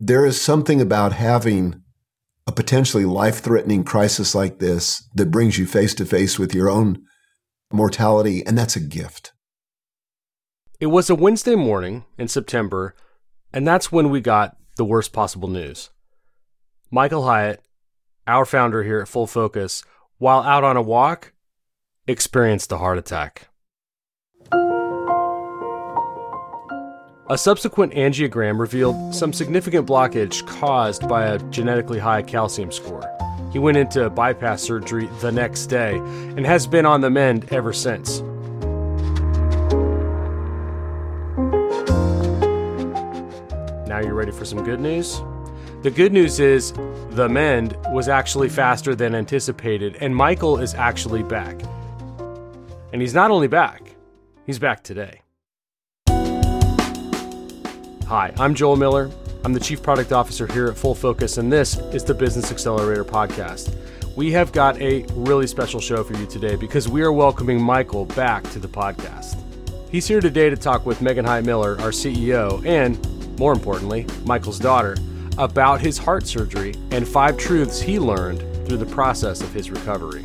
there is something about having a potentially life threatening crisis like this that brings you face to face with your own mortality, and that's a gift. It was a Wednesday morning in September, and that's when we got the worst possible news. Michael Hyatt, our founder here at Full Focus, while out on a walk, experienced a heart attack. A subsequent angiogram revealed some significant blockage caused by a genetically high calcium score. He went into bypass surgery the next day and has been on the mend ever since. Now you're ready for some good news? The good news is the mend was actually faster than anticipated, and Michael is actually back. And he's not only back, he's back today. Hi, I'm Joel Miller. I'm the Chief Product Officer here at Full Focus, and this is the Business Accelerator Podcast. We have got a really special show for you today because we are welcoming Michael back to the podcast. He's here today to talk with Megan Hyatt Miller, our CEO, and more importantly, Michael's daughter, about his heart surgery and five truths he learned through the process of his recovery.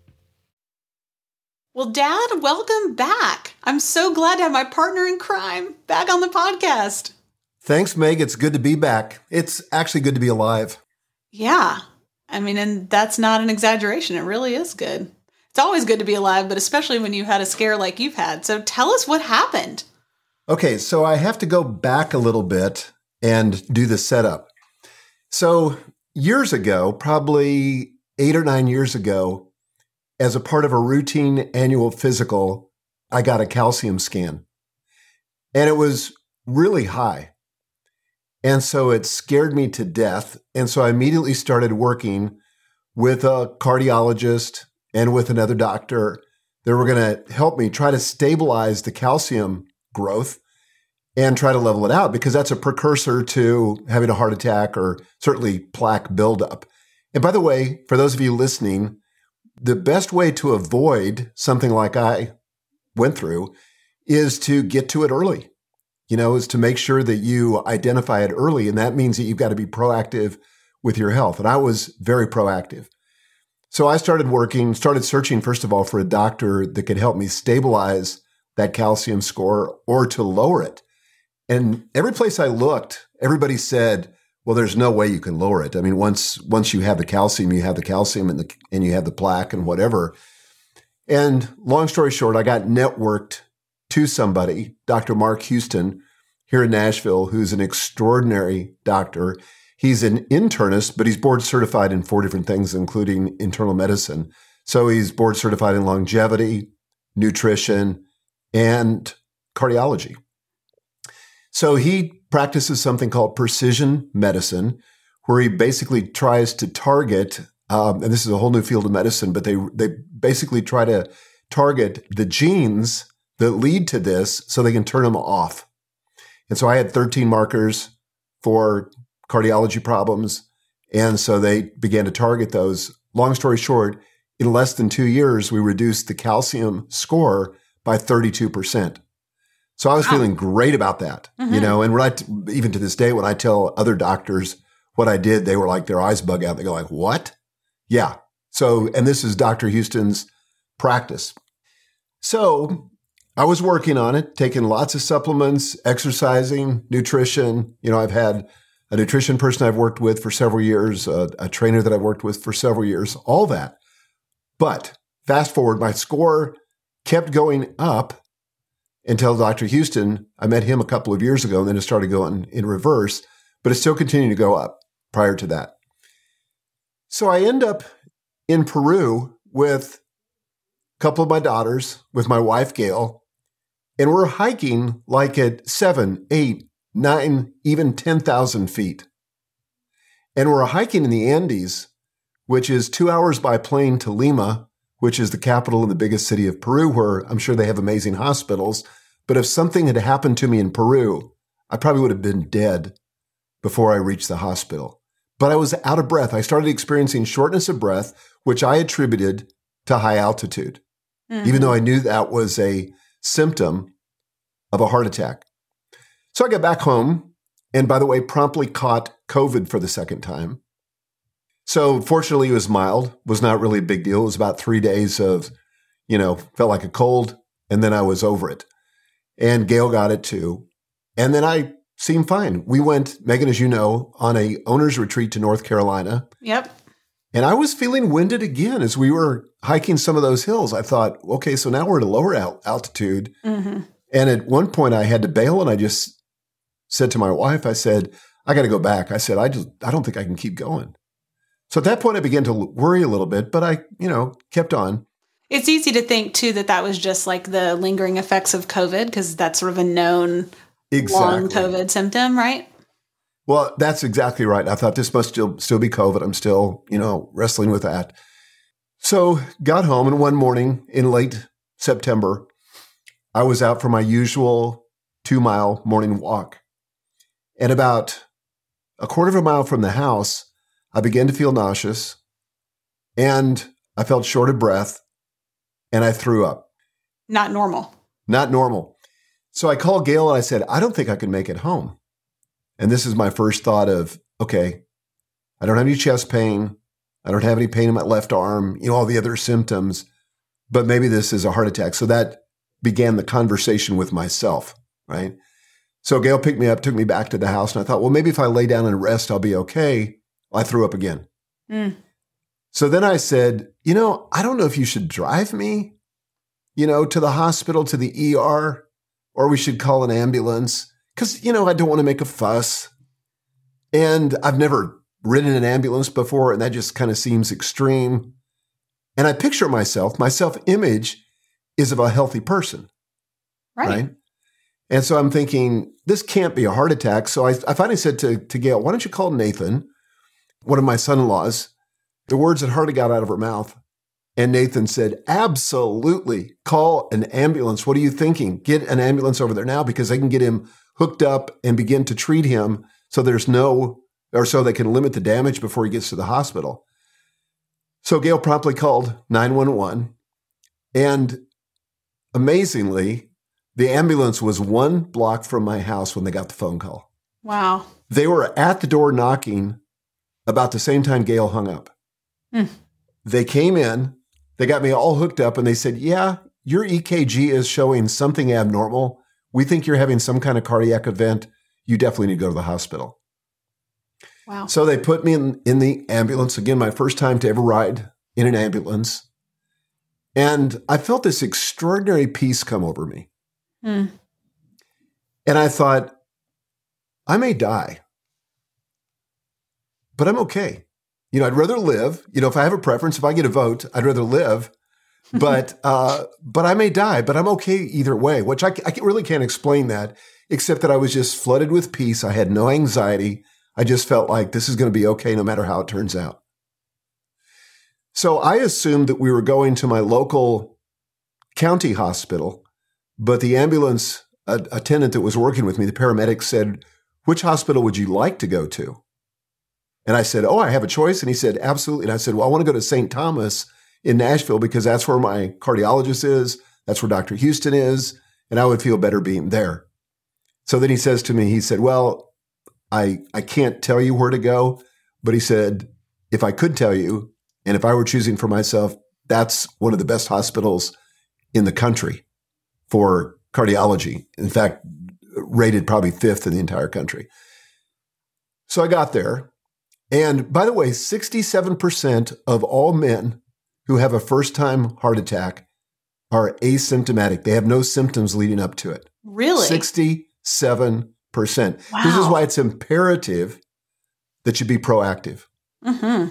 Well, Dad, welcome back. I'm so glad to have my partner in crime back on the podcast. Thanks, Meg. It's good to be back. It's actually good to be alive. Yeah. I mean, and that's not an exaggeration. It really is good. It's always good to be alive, but especially when you had a scare like you've had. So tell us what happened. Okay, so I have to go back a little bit and do the setup. So, years ago, probably eight or nine years ago, as a part of a routine annual physical, I got a calcium scan. And it was really high. And so it scared me to death. And so I immediately started working with a cardiologist and with another doctor that were going to help me try to stabilize the calcium growth and try to level it out because that's a precursor to having a heart attack or certainly plaque buildup. And by the way, for those of you listening, the best way to avoid something like I went through is to get to it early. You know, is to make sure that you identify it early. And that means that you've got to be proactive with your health. And I was very proactive. So I started working, started searching, first of all, for a doctor that could help me stabilize that calcium score or to lower it. And every place I looked, everybody said, well, there's no way you can lower it. I mean, once once you have the calcium, you have the calcium and the and you have the plaque and whatever. And long story short, I got networked to somebody, Dr. Mark Houston, here in Nashville, who's an extraordinary doctor. He's an internist, but he's board certified in four different things, including internal medicine. So he's board certified in longevity, nutrition, and cardiology. So he practices something called precision medicine, where he basically tries to target, um, and this is a whole new field of medicine, but they they basically try to target the genes that lead to this so they can turn them off. And so I had 13 markers for cardiology problems. And so they began to target those. Long story short, in less than two years, we reduced the calcium score by 32%. So I was wow. feeling great about that, mm-hmm. you know, and right, even to this day, when I tell other doctors what I did, they were like, their eyes bug out. They go like, what? Yeah. So, and this is Dr. Houston's practice. So I was working on it, taking lots of supplements, exercising, nutrition. You know, I've had a nutrition person I've worked with for several years, a, a trainer that I've worked with for several years, all that. But fast forward, my score kept going up until Dr. Houston, I met him a couple of years ago, and then it started going in reverse, but it still continued to go up prior to that. So I end up in Peru with a couple of my daughters, with my wife, Gail, and we're hiking like at seven, eight, nine, even 10,000 feet. And we're hiking in the Andes, which is two hours by plane to Lima, which is the capital and the biggest city of Peru, where I'm sure they have amazing hospitals. But if something had happened to me in Peru, I probably would have been dead before I reached the hospital. But I was out of breath. I started experiencing shortness of breath, which I attributed to high altitude, mm-hmm. even though I knew that was a symptom of a heart attack. So I got back home and, by the way, promptly caught COVID for the second time. So fortunately, it was mild, was not really a big deal. It was about three days of, you know, felt like a cold, and then I was over it. And Gail got it too. And then I seemed fine. We went, Megan, as you know, on a owner's retreat to North Carolina. Yep. And I was feeling winded again as we were hiking some of those hills. I thought, okay, so now we're at a lower altitude. Mm-hmm. And at one point I had to bail and I just said to my wife, I said, I got to go back. I said, I just, I don't think I can keep going. So at that point, I began to worry a little bit, but I, you know, kept on. It's easy to think too that that was just like the lingering effects of COVID because that's sort of a known exactly. long COVID symptom, right? Well, that's exactly right. I thought this must still still be COVID. I'm still, you know, wrestling with that. So got home and one morning in late September, I was out for my usual two mile morning walk. And about a quarter of a mile from the house, I began to feel nauseous and I felt short of breath and I threw up. Not normal. Not normal. So I called Gail and I said, I don't think I can make it home. And this is my first thought of, okay, I don't have any chest pain. I don't have any pain in my left arm, you know, all the other symptoms, but maybe this is a heart attack. So that began the conversation with myself, right? So Gail picked me up, took me back to the house, and I thought, well, maybe if I lay down and rest, I'll be okay. I threw up again. Mm. So then I said, you know, I don't know if you should drive me, you know, to the hospital, to the ER, or we should call an ambulance because, you know, I don't want to make a fuss. And I've never ridden an ambulance before, and that just kind of seems extreme. And I picture myself, my self image is of a healthy person. Right. right. And so I'm thinking, this can't be a heart attack. So I, I finally said to, to Gail, why don't you call Nathan, one of my son in laws? The words had hardly got out of her mouth. And Nathan said, Absolutely. Call an ambulance. What are you thinking? Get an ambulance over there now because they can get him hooked up and begin to treat him so there's no, or so they can limit the damage before he gets to the hospital. So Gail promptly called 911. And amazingly, the ambulance was one block from my house when they got the phone call. Wow. They were at the door knocking about the same time Gail hung up. Mm. They came in, they got me all hooked up, and they said, Yeah, your EKG is showing something abnormal. We think you're having some kind of cardiac event. You definitely need to go to the hospital. Wow. So they put me in, in the ambulance. Again, my first time to ever ride in an ambulance. And I felt this extraordinary peace come over me. Hmm. And I thought, I may die, but I'm okay. You know, I'd rather live. You know, if I have a preference, if I get a vote, I'd rather live. But uh, but I may die, but I'm okay either way. Which I, I really can't explain that, except that I was just flooded with peace. I had no anxiety. I just felt like this is going to be okay no matter how it turns out. So I assumed that we were going to my local county hospital, but the ambulance attendant that was working with me, the paramedic, said, Which hospital would you like to go to? And I said, Oh, I have a choice. And he said, Absolutely. And I said, Well, I want to go to St. Thomas in Nashville because that's where my cardiologist is. That's where Dr. Houston is. And I would feel better being there. So then he says to me, He said, Well, I, I can't tell you where to go. But he said, If I could tell you, and if I were choosing for myself, that's one of the best hospitals in the country for cardiology. In fact, rated probably fifth in the entire country. So I got there. And by the way, 67% of all men who have a first time heart attack are asymptomatic. They have no symptoms leading up to it. Really? 67%. Wow. This is why it's imperative that you be proactive. hmm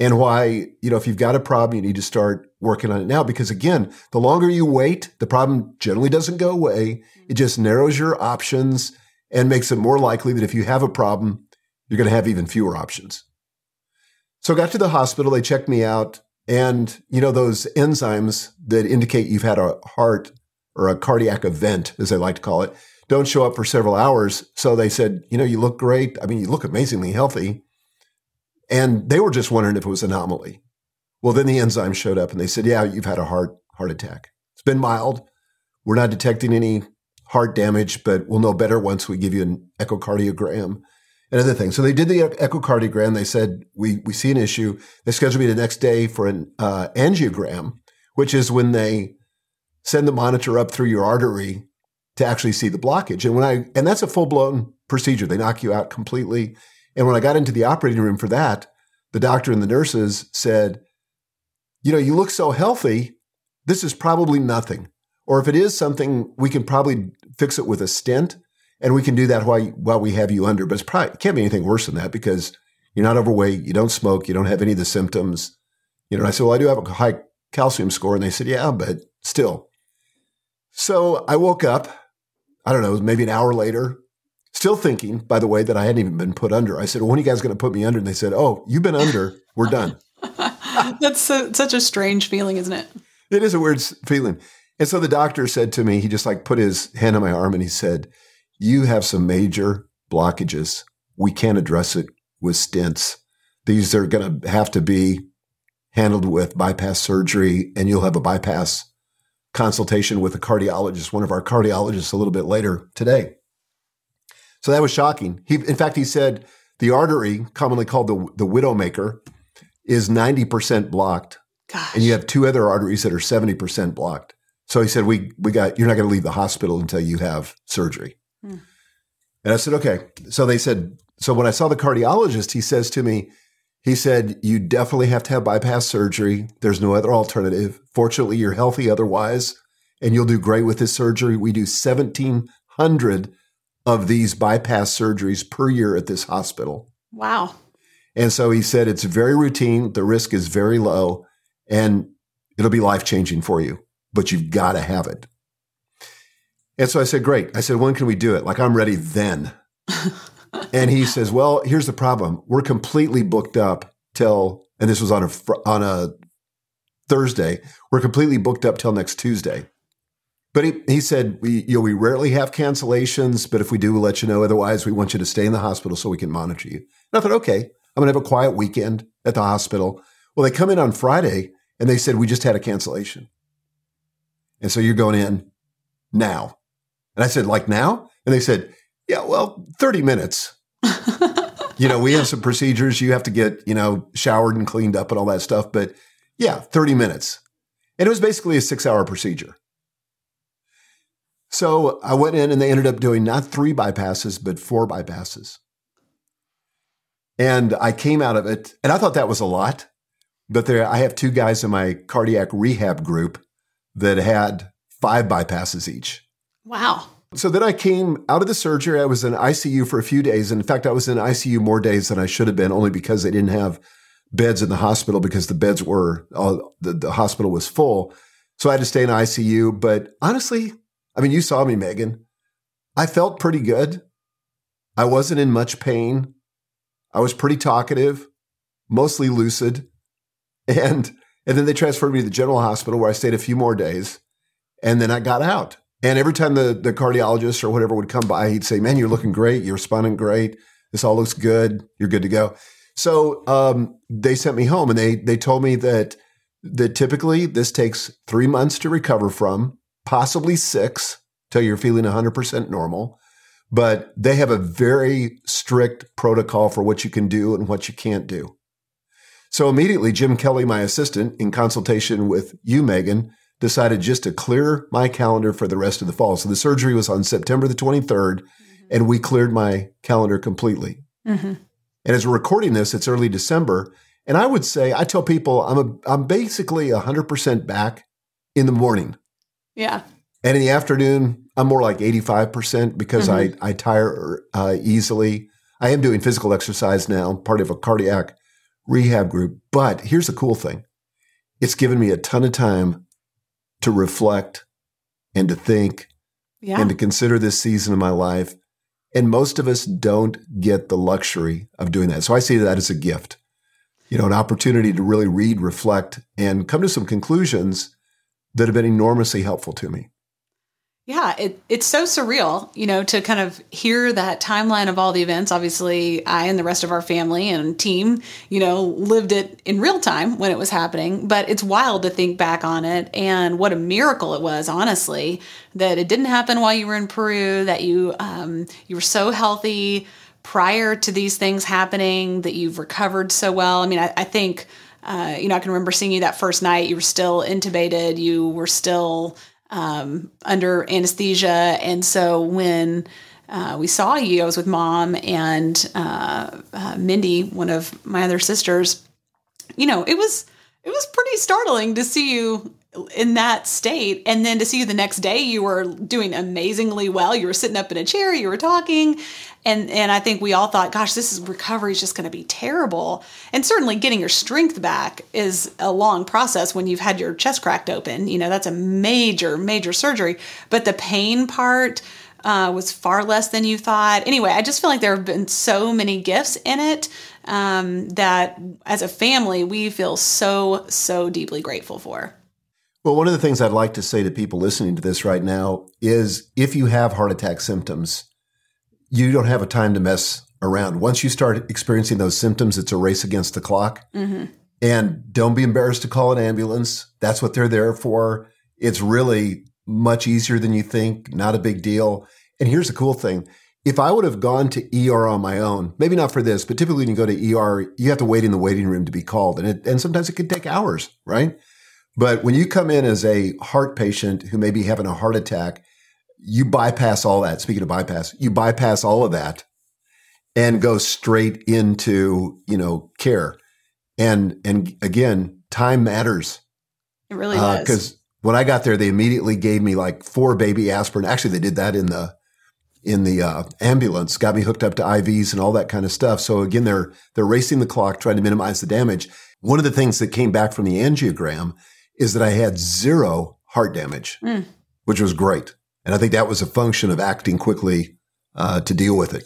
and why, you know, if you've got a problem, you need to start working on it now. Because again, the longer you wait, the problem generally doesn't go away. It just narrows your options and makes it more likely that if you have a problem, you're going to have even fewer options. So I got to the hospital, they checked me out, and you know, those enzymes that indicate you've had a heart or a cardiac event, as they like to call it, don't show up for several hours. So they said, you know, you look great. I mean, you look amazingly healthy. And they were just wondering if it was an anomaly. Well, then the enzyme showed up and they said, yeah, you've had a heart heart attack. It's been mild. We're not detecting any heart damage, but we'll know better once we give you an echocardiogram and other things. So they did the echocardiogram. They said, we, we see an issue. They scheduled me the next day for an uh, angiogram, which is when they send the monitor up through your artery to actually see the blockage. And when I, and that's a full blown procedure. They knock you out completely. And when I got into the operating room for that, the doctor and the nurses said, You know, you look so healthy. This is probably nothing. Or if it is something, we can probably fix it with a stent and we can do that while, while we have you under. But it's probably, it can't be anything worse than that because you're not overweight, you don't smoke, you don't have any of the symptoms. You know, and I said, Well, I do have a high calcium score. And they said, Yeah, but still. So I woke up, I don't know, maybe an hour later, Still thinking, by the way, that I hadn't even been put under. I said, well, when are you guys going to put me under? And they said, oh, you've been under. We're done. That's so, such a strange feeling, isn't it? It is a weird feeling. And so the doctor said to me, he just like put his hand on my arm and he said, you have some major blockages. We can't address it with stents. These are going to have to be handled with bypass surgery and you'll have a bypass consultation with a cardiologist, one of our cardiologists a little bit later today. So that was shocking. He, in fact, he said the artery, commonly called the the widowmaker, is ninety percent blocked, Gosh. and you have two other arteries that are seventy percent blocked. So he said, "We we got you're not going to leave the hospital until you have surgery." Hmm. And I said, "Okay." So they said. So when I saw the cardiologist, he says to me, he said, "You definitely have to have bypass surgery. There's no other alternative. Fortunately, you're healthy otherwise, and you'll do great with this surgery. We do seventeen hundred of these bypass surgeries per year at this hospital. Wow. And so he said it's very routine, the risk is very low, and it'll be life changing for you, but you've got to have it. And so I said, Great. I said, When can we do it? Like, I'm ready then. and he says, Well, here's the problem. We're completely booked up till, and this was on a, on a Thursday, we're completely booked up till next Tuesday. But he, he said, we, you know, we rarely have cancellations, but if we do, we'll let you know. Otherwise, we want you to stay in the hospital so we can monitor you. And I thought, okay, I'm going to have a quiet weekend at the hospital. Well, they come in on Friday and they said, we just had a cancellation. And so you're going in now. And I said, like now? And they said, yeah, well, 30 minutes. you know, we have some procedures. You have to get, you know, showered and cleaned up and all that stuff. But yeah, 30 minutes. And it was basically a six hour procedure. So I went in and they ended up doing not three bypasses, but four bypasses. And I came out of it, and I thought that was a lot. But there, I have two guys in my cardiac rehab group that had five bypasses each. Wow. So then I came out of the surgery. I was in ICU for a few days. And in fact, I was in ICU more days than I should have been, only because they didn't have beds in the hospital because the beds were, uh, the, the hospital was full. So I had to stay in ICU. But honestly, I mean, you saw me, Megan. I felt pretty good. I wasn't in much pain. I was pretty talkative, mostly lucid. And and then they transferred me to the general hospital where I stayed a few more days. And then I got out. And every time the, the cardiologist or whatever would come by, he'd say, Man, you're looking great. You're responding great. This all looks good. You're good to go. So um, they sent me home and they they told me that that typically this takes three months to recover from, possibly six till you're feeling 100% normal. But they have a very strict protocol for what you can do and what you can't do. So immediately, Jim Kelly, my assistant, in consultation with you, Megan, decided just to clear my calendar for the rest of the fall. So the surgery was on September the 23rd, mm-hmm. and we cleared my calendar completely. Mm-hmm. And as we're recording this, it's early December. And I would say, I tell people I'm, a, I'm basically 100% back in the morning. Yeah. And in the afternoon, I'm more like 85% because mm-hmm. I, I tire uh, easily. I am doing physical exercise now, part of a cardiac rehab group. But here's the cool thing it's given me a ton of time to reflect and to think yeah. and to consider this season of my life. And most of us don't get the luxury of doing that. So I see that as a gift, you know, an opportunity to really read, reflect, and come to some conclusions that have been enormously helpful to me. Yeah, it, it's so surreal, you know, to kind of hear that timeline of all the events. Obviously, I and the rest of our family and team, you know, lived it in real time when it was happening. But it's wild to think back on it and what a miracle it was, honestly, that it didn't happen while you were in Peru. That you um, you were so healthy prior to these things happening. That you've recovered so well. I mean, I, I think. Uh, you know, I can remember seeing you that first night. You were still intubated. You were still um, under anesthesia. And so when uh, we saw you, I was with mom and uh, uh, Mindy, one of my other sisters. You know, it was it was pretty startling to see you in that state. And then to see you the next day you were doing amazingly well. You were sitting up in a chair you were talking. And and I think we all thought gosh this is recovery is just going to be terrible. And certainly getting your strength back is a long process when you've had your chest cracked open. You know that's a major major surgery. But the pain part uh, was far less than you thought. Anyway, I just feel like there have been so many gifts in it um, that as a family, we feel so, so deeply grateful for. Well, one of the things I'd like to say to people listening to this right now is if you have heart attack symptoms, you don't have a time to mess around. Once you start experiencing those symptoms, it's a race against the clock. Mm-hmm. And don't be embarrassed to call an ambulance. That's what they're there for. It's really much easier than you think, not a big deal. And here's the cool thing. If I would have gone to ER on my own, maybe not for this, but typically when you go to ER, you have to wait in the waiting room to be called. And it, and sometimes it can take hours, right? But when you come in as a heart patient who may be having a heart attack, you bypass all that. Speaking of bypass, you bypass all of that and go straight into, you know, care. And and again, time matters. It really uh, does. Because when I got there, they immediately gave me like four baby aspirin. Actually, they did that in the in the uh, ambulance, got me hooked up to IVs and all that kind of stuff. So again, they're they're racing the clock, trying to minimize the damage. One of the things that came back from the angiogram is that I had zero heart damage, mm. which was great. And I think that was a function of acting quickly uh, to deal with it.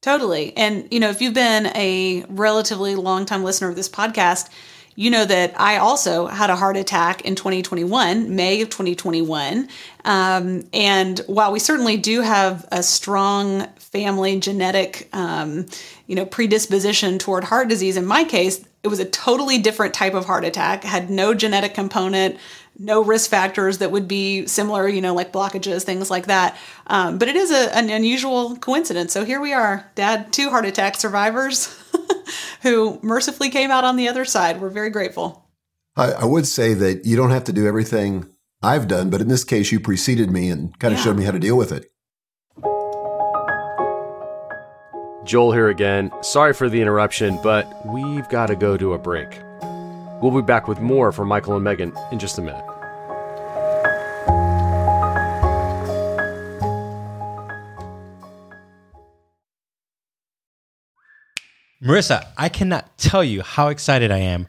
Totally. And, you know, if you've been a relatively long time listener of this podcast, you know that I also had a heart attack in 2021, May of 2021. Um, and while we certainly do have a strong family genetic, um, you know, predisposition toward heart disease, in my case, it was a totally different type of heart attack, had no genetic component, no risk factors that would be similar, you know, like blockages, things like that. Um, but it is a, an unusual coincidence. So here we are, dad, two heart attack survivors who mercifully came out on the other side. We're very grateful. I, I, would say that you don't have to do everything I've done, but in this case, you preceded me and kind of yeah. showed me how to deal with it. Joel here again. Sorry for the interruption, but we've got to go to a break. We'll be back with more for Michael and Megan in just a minute. Marissa, I cannot tell you how excited I am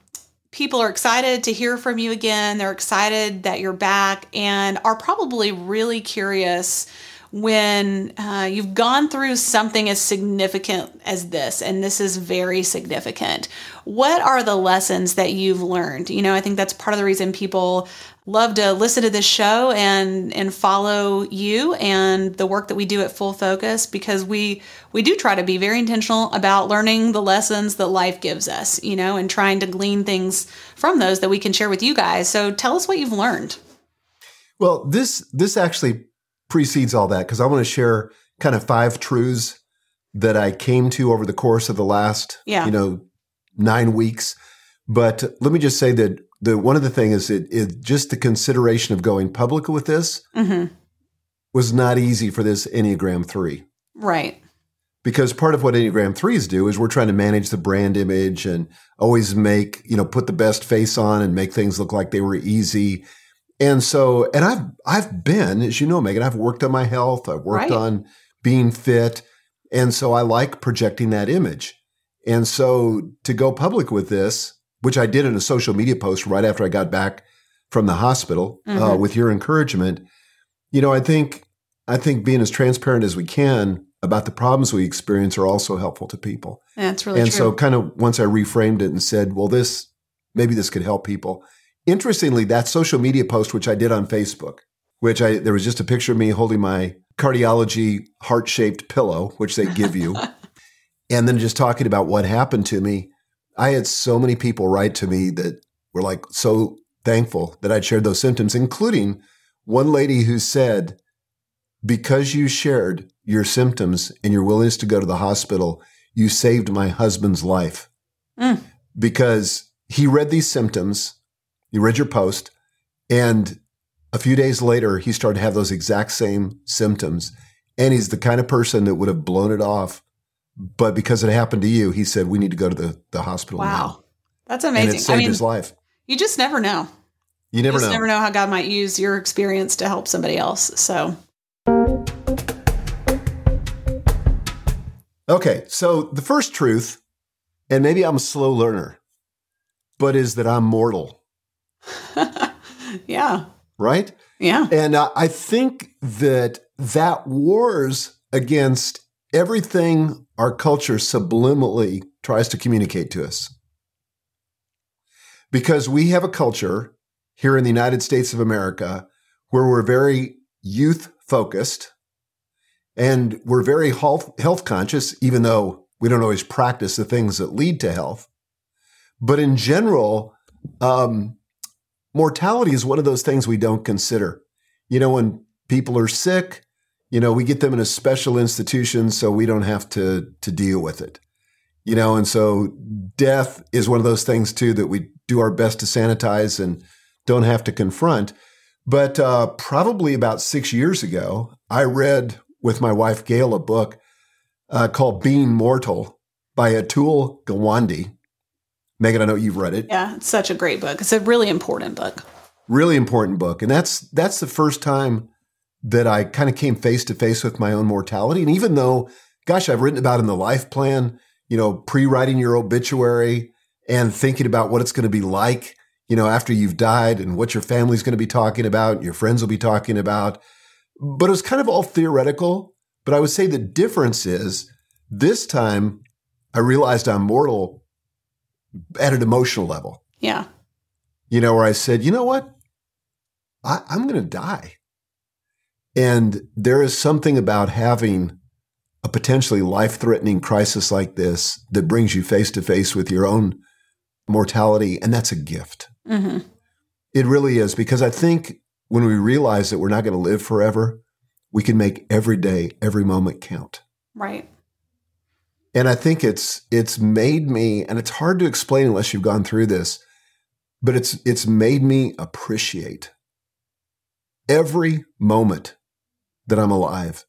people are excited to hear from you again. They're excited that you're back and are probably really curious when uh, you've gone through something as significant as this, and this is very significant. What are the lessons that you've learned? You know, I think that's part of the reason people love to listen to this show and and follow you and the work that we do at Full Focus because we we do try to be very intentional about learning the lessons that life gives us, you know, and trying to glean things from those that we can share with you guys. So tell us what you've learned. Well, this this actually precedes all that because I want to share kind of five truths that I came to over the course of the last, Yeah. you know, nine weeks. But let me just say that the one of the things is it, it just the consideration of going public with this Mm-hmm. was not easy for this Enneagram three. Right. because part of what Enneagram threes do is we're trying to manage the brand image and always make, you know, put the best face on and make things look like they were easy. And so, and I've, I've been, as you know, Megan, I've worked on my health. I've worked Right. on being fit. And so I like projecting that image. And so to go public with this, which I did in a social media post right after I got back from the hospital uh, Mhm. with your encouragement, you know, I think, I think being as transparent as we can about the problems we experience are also helpful to people. That's really and true. so, kind of once I reframed it and said, well, this maybe this could help people. Interestingly, that social media post, which I did on Facebook, which I there was just a picture of me holding my cardiology heart shaped pillow, which they give you, and then just talking about what happened to me. I had so many people write to me that were like so thankful that I'd shared those symptoms, including one lady who said, because you shared your symptoms and your willingness to go to the hospital, you saved my husband's life. Mm. Because he read these symptoms, he read your post, and a few days later, he started to have those exact same symptoms. And he's the kind of person that would have blown it off. But because it happened to you, he said, We need to go to the, the hospital. now." wow. That's And amazing. it I saved mean, his life. you just never know. You never you just know. never know how God might use your experience to help somebody else. So, Okay, so the first truth, and maybe I'm a slow learner, but is that I'm mortal, yeah. right? Yeah. And uh, I think that that wars against everything our culture subliminally tries to communicate to us. Because we have a culture here in the United States of America where we're very youth focused and we're very health, health conscious, even though we don't always practice the things that lead to health. But in general, um, mortality is one of those things we don't consider. You know, when people are sick, you know, we get them in a special institution so we don't have to to deal with it. You know, and so death is one of those things too that we do our best to sanitize and don't have to confront. But uh, probably about six years ago, I read with my wife Gail a book uh, called Being Mortal by Atul Gawande. Megan, I know you've read it. Yeah, it's such a great book. It's a really important book. Really important book. And that's that's the first time that I kind of came face to face with my own mortality. And even though, gosh, I've written about in the life plan, you know, pre-writing your obituary and thinking about what it's going to be like, you know, after you've died and what your family's going to be talking about, your friends will be talking about. But it was kind of all theoretical. But I would say the difference is this time I realized I'm mortal at an emotional level. Yeah. You know, where I said, you know what? I, I'm going to die. And there is something about having a potentially life threatening crisis like this that brings you face to face with your own mortality. And that's a gift. hmm It really is. Because I think when we realize that we're not going to live forever, we can make every day, every moment count. Right. And I think it's it's made me, and it's hard to explain unless you've gone through this, but it's it's made me appreciate every moment that I'm alive,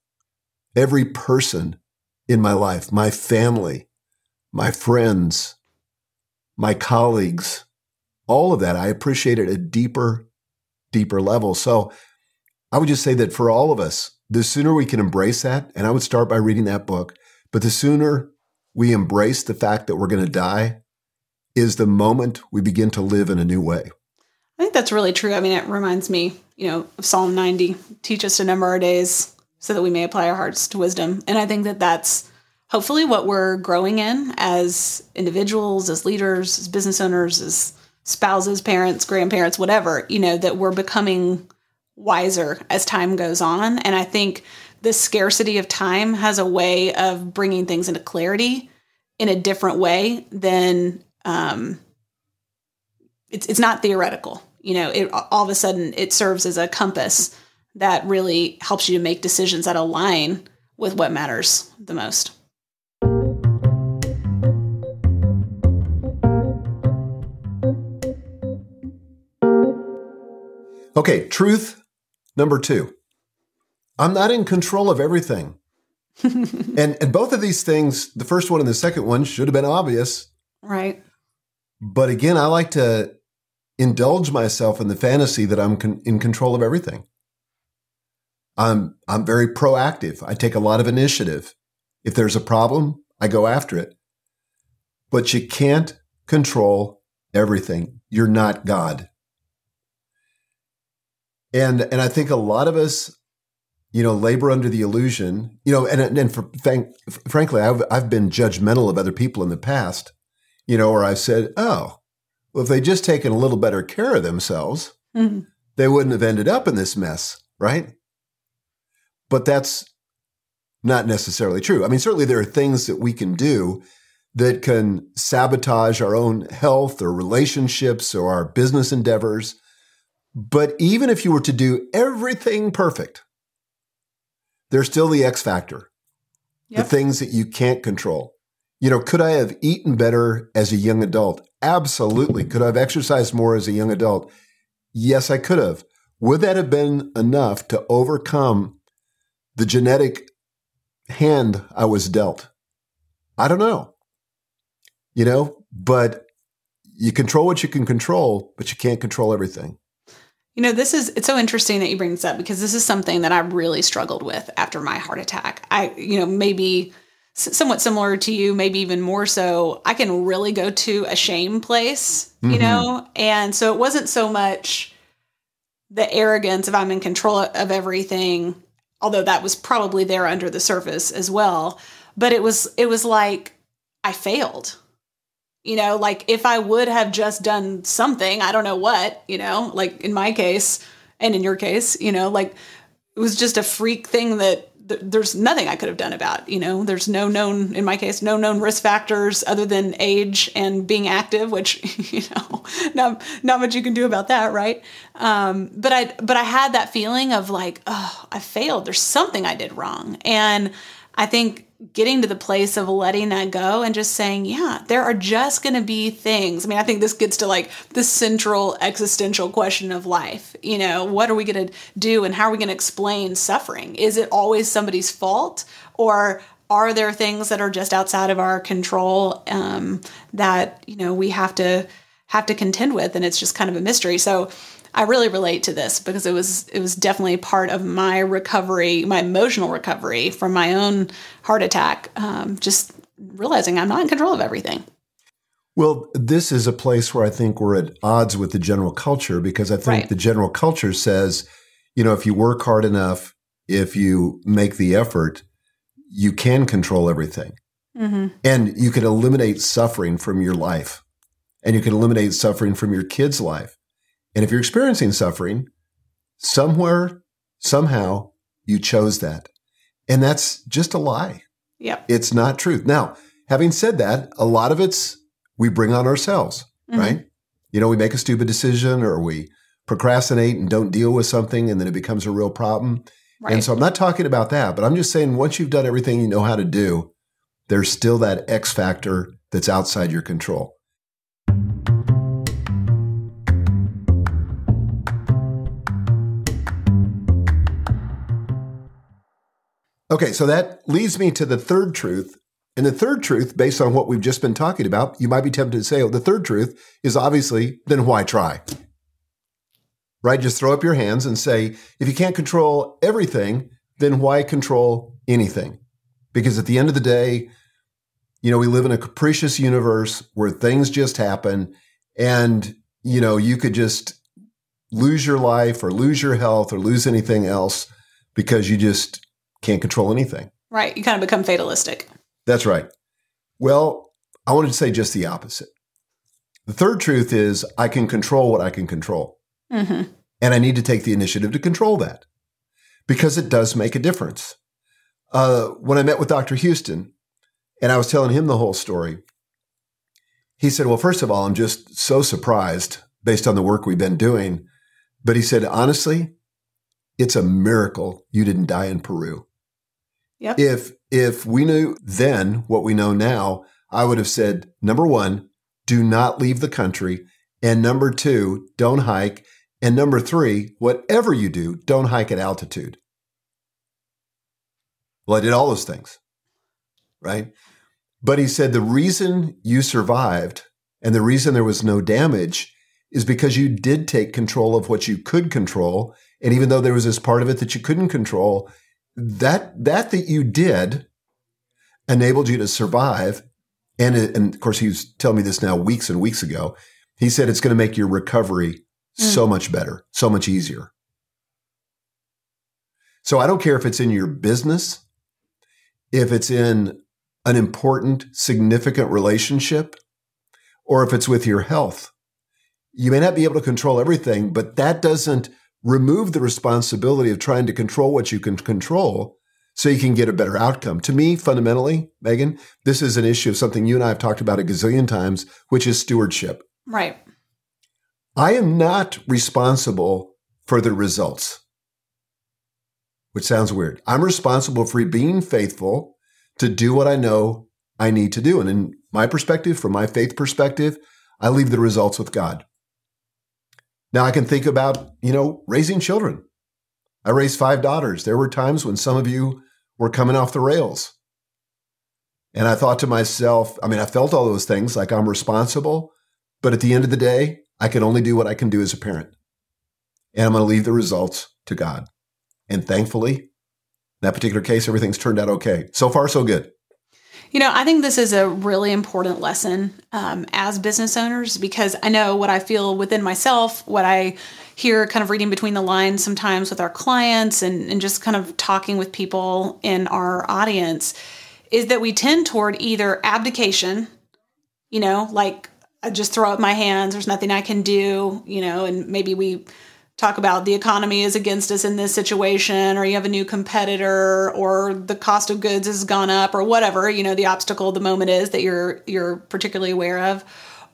every person in my life, my family, my friends, my colleagues, all of that. I appreciate it at a deeper, deeper level. So I would just say that for all of us, the sooner we can embrace that, and I would start by reading that book, but the sooner we embrace the fact that we're going to die is the moment we begin to live in a new way. I think that's really true. I mean, it reminds me, you know, of Psalm 90 teach us to number our days so that we may apply our hearts to wisdom. And I think that that's hopefully what we're growing in as individuals, as leaders, as business owners, as spouses, parents, grandparents, whatever, you know, that we're becoming wiser as time goes on. And I think the scarcity of time has a way of bringing things into clarity in a different way than um, it's it's not theoretical. You know, it all of a sudden it serves as a compass that really helps you to make decisions that align with what matters the most. Okay, truth number two. I'm not in control of everything. and and both of these things, the first one and the second one should have been obvious. Right. But again, I like to indulge myself in the fantasy that I'm con- in control of everything. I'm I'm very proactive. I take a lot of initiative. If there's a problem, I go after it. But you can't control everything. You're not God. And and I think a lot of us, you know, labor under the illusion, you know, and and for, frankly, I've I've been judgmental of other people in the past, you know, where I've said, oh, well, if they'd just taken a little better care of themselves, hmm they wouldn't have ended up in this mess, right? But that's not necessarily true. I mean, certainly there are things that we can do that can sabotage our own health or relationships or our business endeavors. But even if you were to do everything perfect, there's still the X factor, the things that you can't control. You know, could I have eaten better as a young adult? Absolutely. Could I have exercised more as a young adult? Yes, I could have. Would that have been enough to overcome the genetic hand I was dealt? I don't know. You know, but you control what you can control, but you can't control everything. You know, this is it's so interesting that you bring this up because this is something that I really struggled with after my heart attack. I, you know, maybe somewhat similar to you, maybe even more so. I can really go to a shame place, you Mhm. know, and so it wasn't so much the arrogance of I'm in control of everything, although that was probably there under the surface as well. But it was it was like I failed you know like if i would have just done something i don't know what you know like in my case and in your case you know like it was just a freak thing that th- there's nothing i could have done about you know there's no known in my case no known risk factors other than age and being active which you know not not much you can do about that right? Um but i but i had that feeling of like oh i failed. There's something i did wrong. And i think getting to the place of letting that go and just saying, yeah, there are just going to be things. I mean, I think this gets to like the central existential question of life. You know, what are we going to do and how are we going to explain suffering? Is it always somebody's fault or are there things that are just outside of our control um, that, you know, we have to have to contend with and it's just kind of a mystery. So I really relate to this because it was it was definitely part of my recovery, my emotional recovery from my own heart attack. Um, just realizing I'm not in control of everything. Well, this is a place where I think we're at odds with the general culture because I think Right. the general culture says, you know, if you work hard enough, if you make the effort, you can control everything. Mm-hmm. And you can eliminate suffering from your life. And you can eliminate suffering from your kid's life. And if you're experiencing suffering, somewhere, somehow, you chose that. And that's just a lie. Yep. It's not truth. Now, having said that, a lot of it's we bring on ourselves, Mhm. right? You know, we make a stupid decision or we procrastinate and don't deal with something and then it becomes a real problem. Right. And so I'm not talking about that, but I'm just saying once you've done everything you know how to do, there's still that X factor that's outside your control. Okay, so that leads me to the third truth. And the third truth, based on what we've just been talking about, you might be tempted to say, oh, the third truth is obviously, then why try? Right? Just throw up your hands and say, if you can't control everything, then why control anything? Because at the end of the day, you know, we live in a capricious universe where things just happen and, you know, you could just lose your life or lose your health or lose anything else because you just can't control anything. Right. You kind of become fatalistic. That's right. Well, I wanted to say just the opposite. The third truth is I can control what I can control. Mm-hmm. And I need to take the initiative to control that because it does make a difference. Uh, when I met with Dr. Houston and I was telling him the whole story, he said, Well, first of all, I'm just so surprised based on the work we've been doing. But he said, Honestly, it's a miracle you didn't die in Peru. Yep. If if we knew then what we know now, I would have said number one, do not leave the country, and number two, don't hike, and number three, whatever you do, don't hike at altitude. Well, I did all those things, right? But he said the reason you survived and the reason there was no damage is because you did take control of what you could control. And even though there was this part of it that you couldn't control, that that that you did enabled you to survive. And, it, and of course, he was telling me this now weeks and weeks ago. He said it's going to make your recovery so mm. much better, so much easier. So I don't care if it's in your business, if it's in an important, significant relationship, or if it's with your health. You may not be able to control everything, but that doesn't remove the responsibility of trying to control what you can control so you can get a better outcome. To me, fundamentally, Megan, this is an issue of something you and I have talked about a gazillion times, which is stewardship. Right. I am not responsible for the results, which sounds weird. I'm responsible for being faithful to do what I know I need to do. And in my perspective, from my faith perspective, I leave the results with God. Now I can think about, you know, raising children. I raised five daughters. There were times when some of you were coming off the rails. And I thought to myself, I mean, I felt all those things like I'm responsible, but at the end of the day, I can only do what I can do as a parent. And I'm going to leave the results to God. And thankfully, in that particular case, everything's turned out okay. So far, so good. You know, I think this is a really important lesson um, as business owners because I know what I feel within myself, what I hear kind of reading between the lines sometimes with our clients and, and just kind of talking with people in our audience is that we tend toward either abdication, you know, like I just throw up my hands, there's nothing I can do, you know, and maybe we talk about the economy is against us in this situation or you have a new competitor or the cost of goods has gone up or whatever you know the obstacle the moment is that you're you're particularly aware of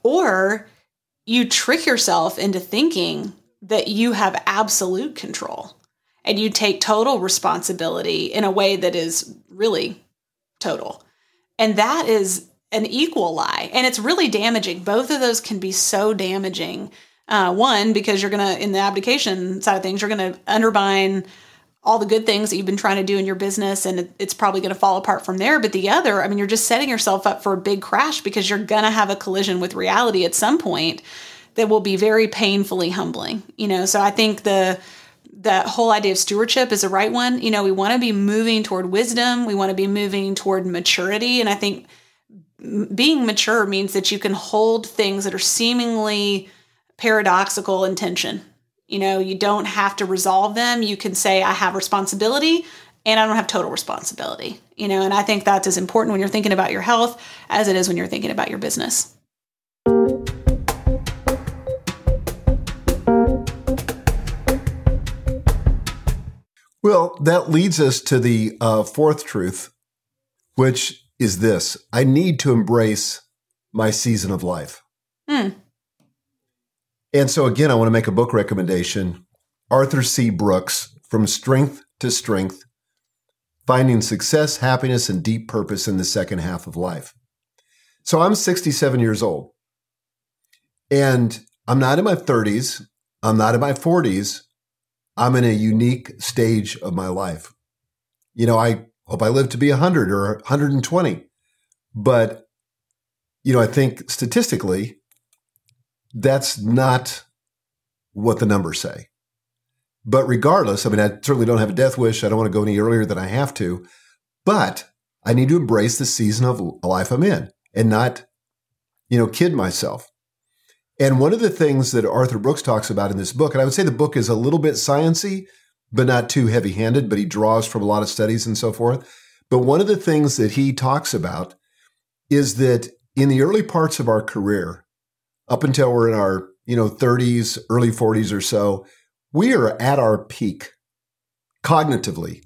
or you trick yourself into thinking that you have absolute control and you take total responsibility in a way that is really total. And that is an equal lie. And it's really damaging. Both of those can be so damaging. Uh, one, because you're going to, in the abdication side of things, you're going to undermine all the good things that you've been trying to do in your business and it's probably going to fall apart from there. But the other i mean you're just setting yourself up for a big crash because you're going to have a collision with reality at some point that will be very painfully humbling you know? So i think the that whole idea of stewardship is the right one. You know we want to be moving toward wisdom. We want to be moving toward maturity. And i think being mature means that you can hold things that are seemingly paradoxical intention. you know, you don't have to resolve them. You can say, I have responsibility and I don't have total responsibility. You know, and I think that's as important when you're thinking about your health as it is when you're thinking about your business. Well, that leads us to the uh, fourth truth, which is this I need to embrace my season of life. Hmm. And so, again, I want to make a book recommendation Arthur C. Brooks, From Strength to Strength Finding Success, Happiness, and Deep Purpose in the Second Half of Life. So, I'm 67 years old. And I'm not in my 30s. I'm not in my 40s. I'm in a unique stage of my life. You know, I hope I live to be 100 or 120. But, you know, I think statistically, that's not what the numbers say. But regardless, I mean, I certainly don't have a death wish. I don't want to go any earlier than I have to. But I need to embrace the season of life I'm in and not, you know, kid myself. And one of the things that Arthur Brooks talks about in this book, and I would say the book is a little bit sciency, but not too heavy-handed, but he draws from a lot of studies and so forth. But one of the things that he talks about is that in the early parts of our career, up until we're in our, you know, 30s, early 40s or so, we are at our peak cognitively.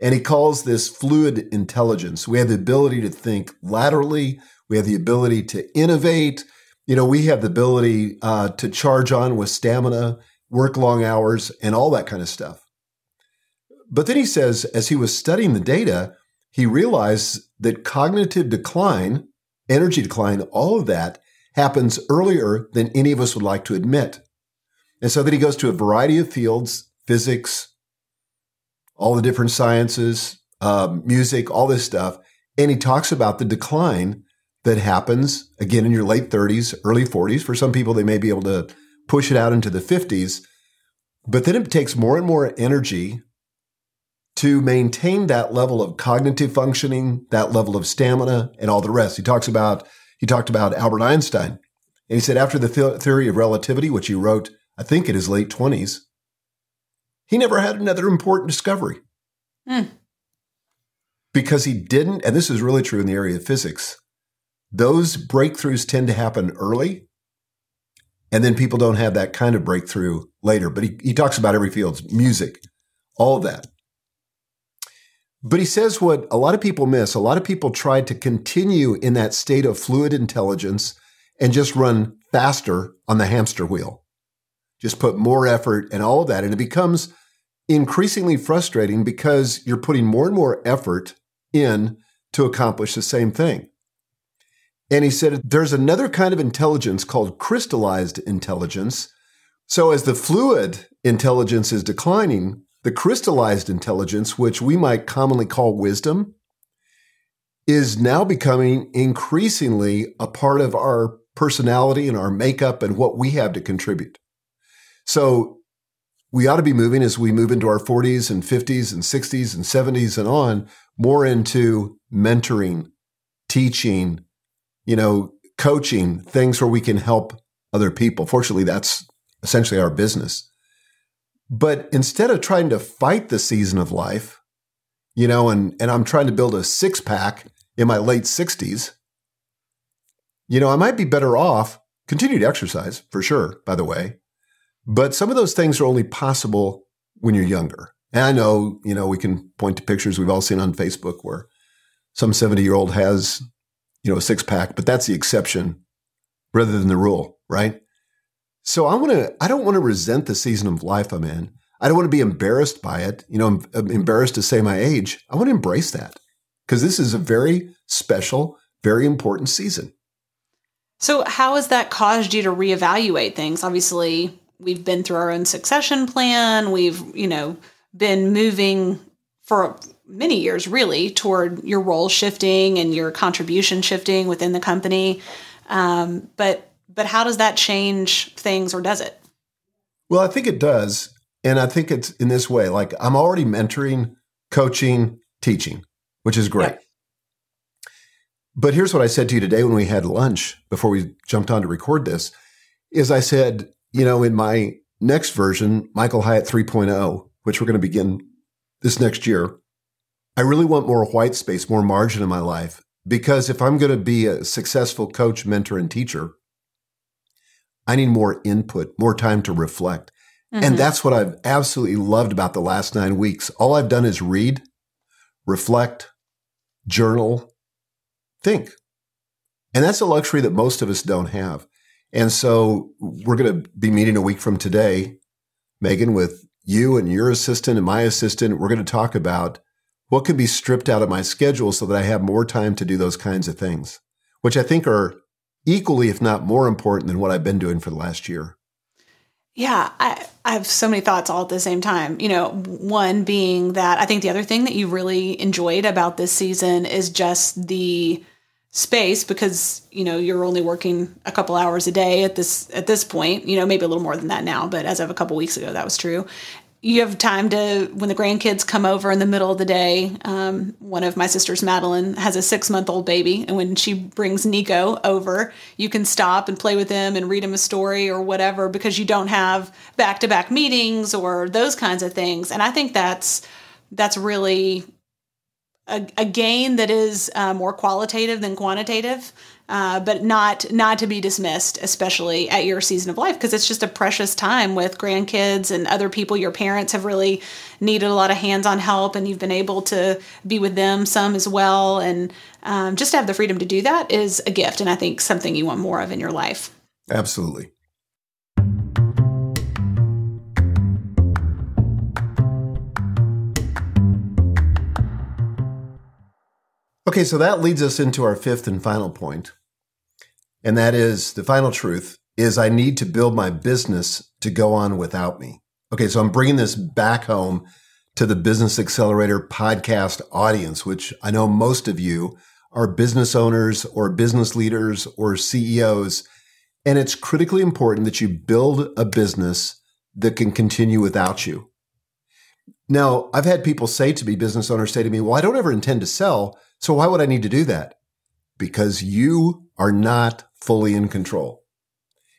And he calls this fluid intelligence. We have the ability to think laterally, we have the ability to innovate. You know, we have the ability uh, to charge on with stamina, work long hours, and all that kind of stuff. But then he says, as he was studying the data, he realized that cognitive decline, energy decline, all of that happens earlier than any of us would like to admit. And so that he goes to a variety of fields physics, all the different sciences, um, music, all this stuff. And he talks about the decline that happens again in your late 30s, early 40s. For some people, they may be able to push it out into the 50s. But then it takes more and more energy to maintain that level of cognitive functioning, that level of stamina, and all the rest. He talks about he talked about Albert Einstein. And he said after the theory of relativity, which he wrote, I think, in his late 20s, he never had another important discovery. Mm. Because he didn't, and this is really true in the area of physics, those breakthroughs tend to happen early. And then people don't have that kind of breakthrough later. But he, he talks about every field, music, all of that. But he says what a lot of people miss. A lot of people try to continue in that state of fluid intelligence and just run faster on the hamster wheel. Just put more effort and all of that. And it becomes increasingly frustrating because you're putting more and more effort in to accomplish the same thing. And he said there's another kind of intelligence called crystallized intelligence. So as the fluid intelligence is declining, the crystallized intelligence, which we might commonly call wisdom, is now becoming increasingly a part of our personality and our makeup and what we have to contribute. So we ought to be moving as we move into our 40s and 50s and 60s and 70s and on more into mentoring, teaching, you know, coaching, things where we can help other people. Fortunately, that's essentially our business. But instead of trying to fight the season of life, you know, and, and I'm trying to build a six pack in my late 60s, you know, I might be better off continue to exercise for sure, by the way. But some of those things are only possible when you're younger. And I know, you know, we can point to pictures we've all seen on Facebook where some 70 year old has, you know, a six pack, but that's the exception rather than the rule, right? So I want to, I don't want to resent the season of life I'm in. I don't want to be embarrassed by it. You know, I'm, I'm embarrassed to say my age. I want to embrace that. because this is a very special, very important season. So, how has that caused you to reevaluate things? Obviously, we've been through our own succession plan. We've, you know, been moving for many years really toward your role shifting and your contribution shifting within the company. Um, but but how does that change things, or does it? Well, I think it does, and I think it's in this way. Like I'm already mentoring, coaching, teaching, which is great. But here's what I said to you today when we had lunch before we jumped on to record this is I said, you know, in my next version, Michael Hyatt 3.0, which we're going to begin this next year, I really want more white space, more margin in my life. Because if I'm going to be a successful coach, mentor, and teacher, I need more input, more time to reflect. Mm-hmm. And that's what I've absolutely loved about the last nine weeks. All I've done is read, reflect, journal, think. And that's a luxury that most of us don't have. And so we're going to be meeting a week from today, Megan, with you and your assistant and my assistant. We're going to talk about what can be stripped out of my schedule so that I have more time to do those kinds of things, which I think are equally, if not more important than what I've been doing for the last year. Yeah, I, I have so many thoughts all at the same time. You know, one being that I think the other thing that you really enjoyed about this season is just the space because you know you're only working a couple hours a day at this at this point you know maybe a little more than that now but as of a couple weeks ago that was true you have time to when the grandkids come over in the middle of the day um, one of my sisters madeline has a six month old baby and when she brings nico over you can stop and play with him and read him a story or whatever because you don't have back to back meetings or those kinds of things. And i think that's that's really a, a gain that is uh, more qualitative than quantitative, uh, but not not to be dismissed, especially at your season of life, because it's just a precious time with grandkids and other people. Your parents have really needed a lot of hands-on help, and you've been able to be with them some as well. And um, just to have the freedom to do that is a gift, and I think something you want more of in your life. Absolutely. Okay, so that leads us into our fifth and final point. And that is the final truth is I need to build my business to go on without me. Okay, so I'm bringing this back home to the Business Accelerator podcast audience, which I know most of you are business owners or business leaders or CEOs. And it's critically important that you build a business that can continue without you. Now, I've had people say to me, business owners say to me, well, I don't ever intend to sell. So why would I need to do that? Because you are not fully in control.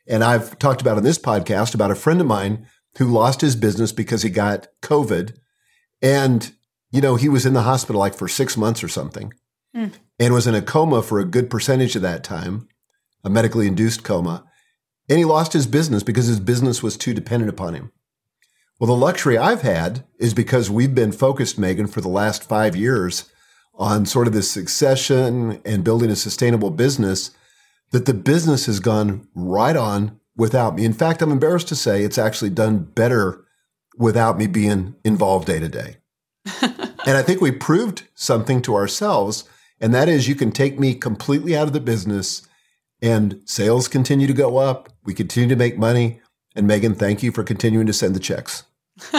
And I've talked about in this podcast about a friend of mine who lost his business because he got COVID. And, you know, he was in the hospital like for six months or something mm. and was in a coma for a good percentage of that time, a medically induced coma. And he lost his business because his business was too dependent upon him. Well, the luxury I've had is because we've been focused, Megan, for the last five years on sort of this succession and building a sustainable business that the business has gone right on without me. In fact, I'm embarrassed to say it's actually done better without me being involved day to day. And I think we proved something to ourselves, and that is you can take me completely out of the business and sales continue to go up. We continue to make money. And Megan, thank you for continuing to send the checks.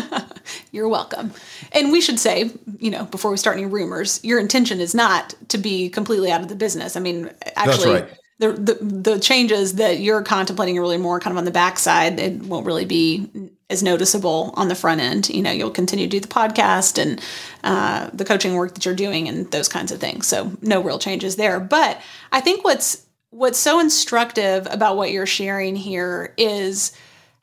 You're welcome. And we should say, you know, before we start any rumors, your intention is not to be completely out of the business. I mean, actually, right. the, the, the changes that you're contemplating are really more kind of on the backside. It won't really be as noticeable on the front end. You know, you'll continue to do the podcast and uh, the coaching work that you're doing and those kinds of things. So no real changes there. But I think what's what's so instructive about what you're sharing here is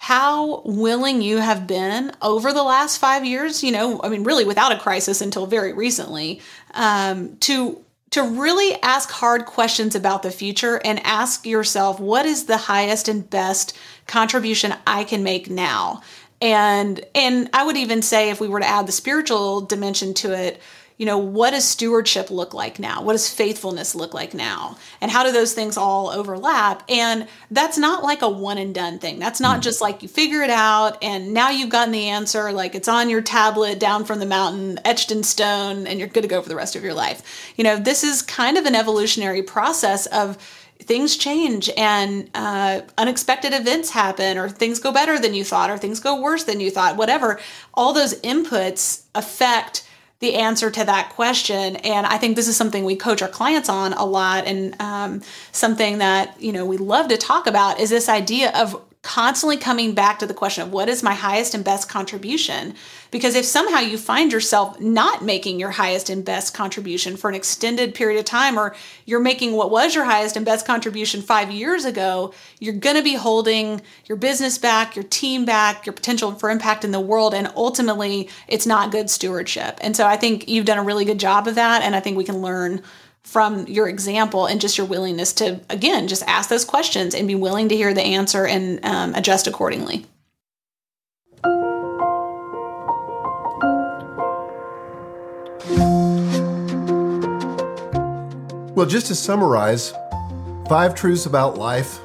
how willing you have been over the last five years, you know, I mean, really without a crisis until very recently, um, to to really ask hard questions about the future and ask yourself what is the highest and best contribution I can make now. And and I would even say if we were to add the spiritual dimension to it, you know, what does stewardship look like now? What does faithfulness look like now? And how do those things all overlap? And that's not like a one and done thing. That's not just like you figure it out and now you've gotten the answer, like it's on your tablet down from the mountain, etched in stone, and you're good to go for the rest of your life. You know, this is kind of an evolutionary process of things change and uh, unexpected events happen or things go better than you thought or things go worse than you thought whatever all those inputs affect the answer to that question. And i think this is something we coach our clients on a lot and um, something that you know we love to talk about is this idea of constantly coming back to the question of what is my highest and best contribution because if somehow you find yourself not making your highest and best contribution for an extended period of time, or you're making what was your highest and best contribution five years ago, you're going to be holding your business back, your team back, your potential for impact in the world. And ultimately, it's not good stewardship. And so I think you've done a really good job of that. And I think we can learn from your example and just your willingness to, again, just ask those questions and be willing to hear the answer and um, adjust accordingly. Well, just to summarize, five truths about life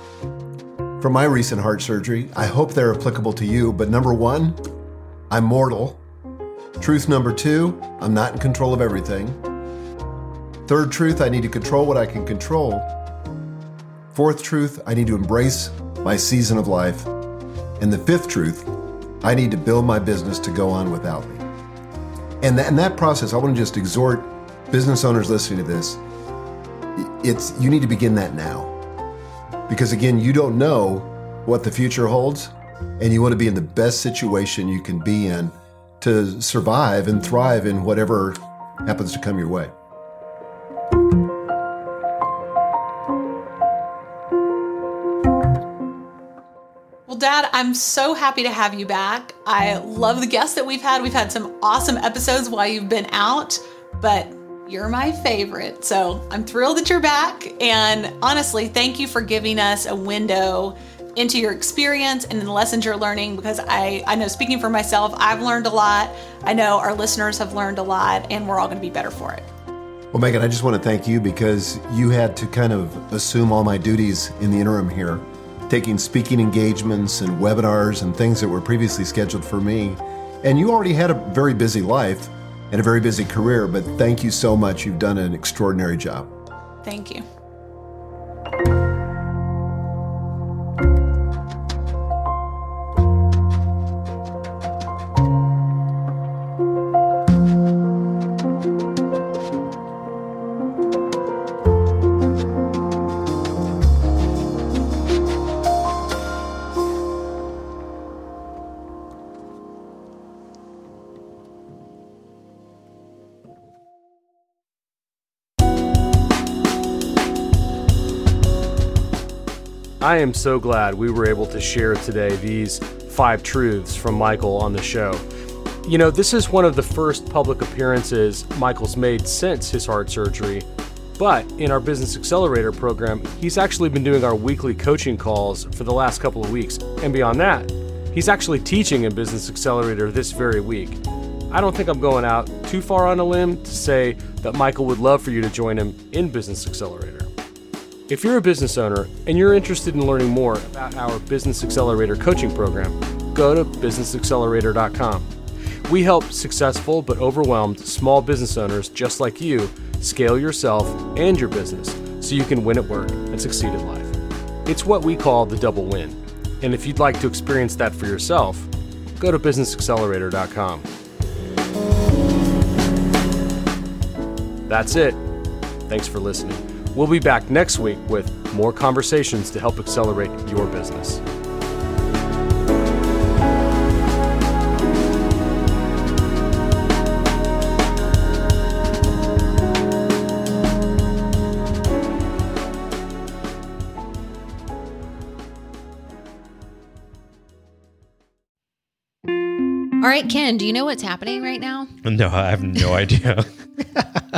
from my recent heart surgery. I hope they're applicable to you. But number one, I'm mortal. Truth number two, I'm not in control of everything. Third truth, I need to control what I can control. Fourth truth, I need to embrace my season of life. And the fifth truth, I need to build my business to go on without me. And, and that process, I want to just exhort business owners listening to this. It's you need to begin that now. Because again, you don't know what the future holds, and you want to be in the best situation you can be in to survive and thrive in whatever happens to come your way. Dad, I'm so happy to have you back. I love the guests that we've had. We've had some awesome episodes while you've been out, but you're my favorite. So I'm thrilled that you're back. And honestly, thank you for giving us a window into your experience and the lessons you're learning because I, I know speaking for myself, I've learned a lot. I know our listeners have learned a lot, and we're all going to be better for it. Well, Megan, I just want to thank you because you had to kind of assume all my duties in the interim here, taking speaking engagements and webinars and things that were previously scheduled for me. And you already had a very busy life and a very busy career, but thank you so much. You've done an extraordinary job. Thank you. I am so glad we were able to share today these five truths from Michael on the show. You know, this is one of the first public appearances Michael's made since his heart surgery. But in our Business Accelerator program, he's actually been doing our weekly coaching calls for the last couple of weeks. And beyond that, he's actually teaching in Business Accelerator this very week. I don't think I'm going out too far on a limb to say that Michael would love for you to join him in Business Accelerator. If you're a business owner and you're interested in learning more about our Business Accelerator coaching program, go to businessaccelerator.com. We help successful but overwhelmed small business owners just like you scale yourself and your business so you can win at work and succeed in life. It's what we call the double win. And if you'd like to experience that for yourself, go to businessaccelerator.com. That's it. Thanks for listening. We'll be back next week with more conversations to help accelerate your business. All right, Ken, do you know what's happening right now? No, I have no idea.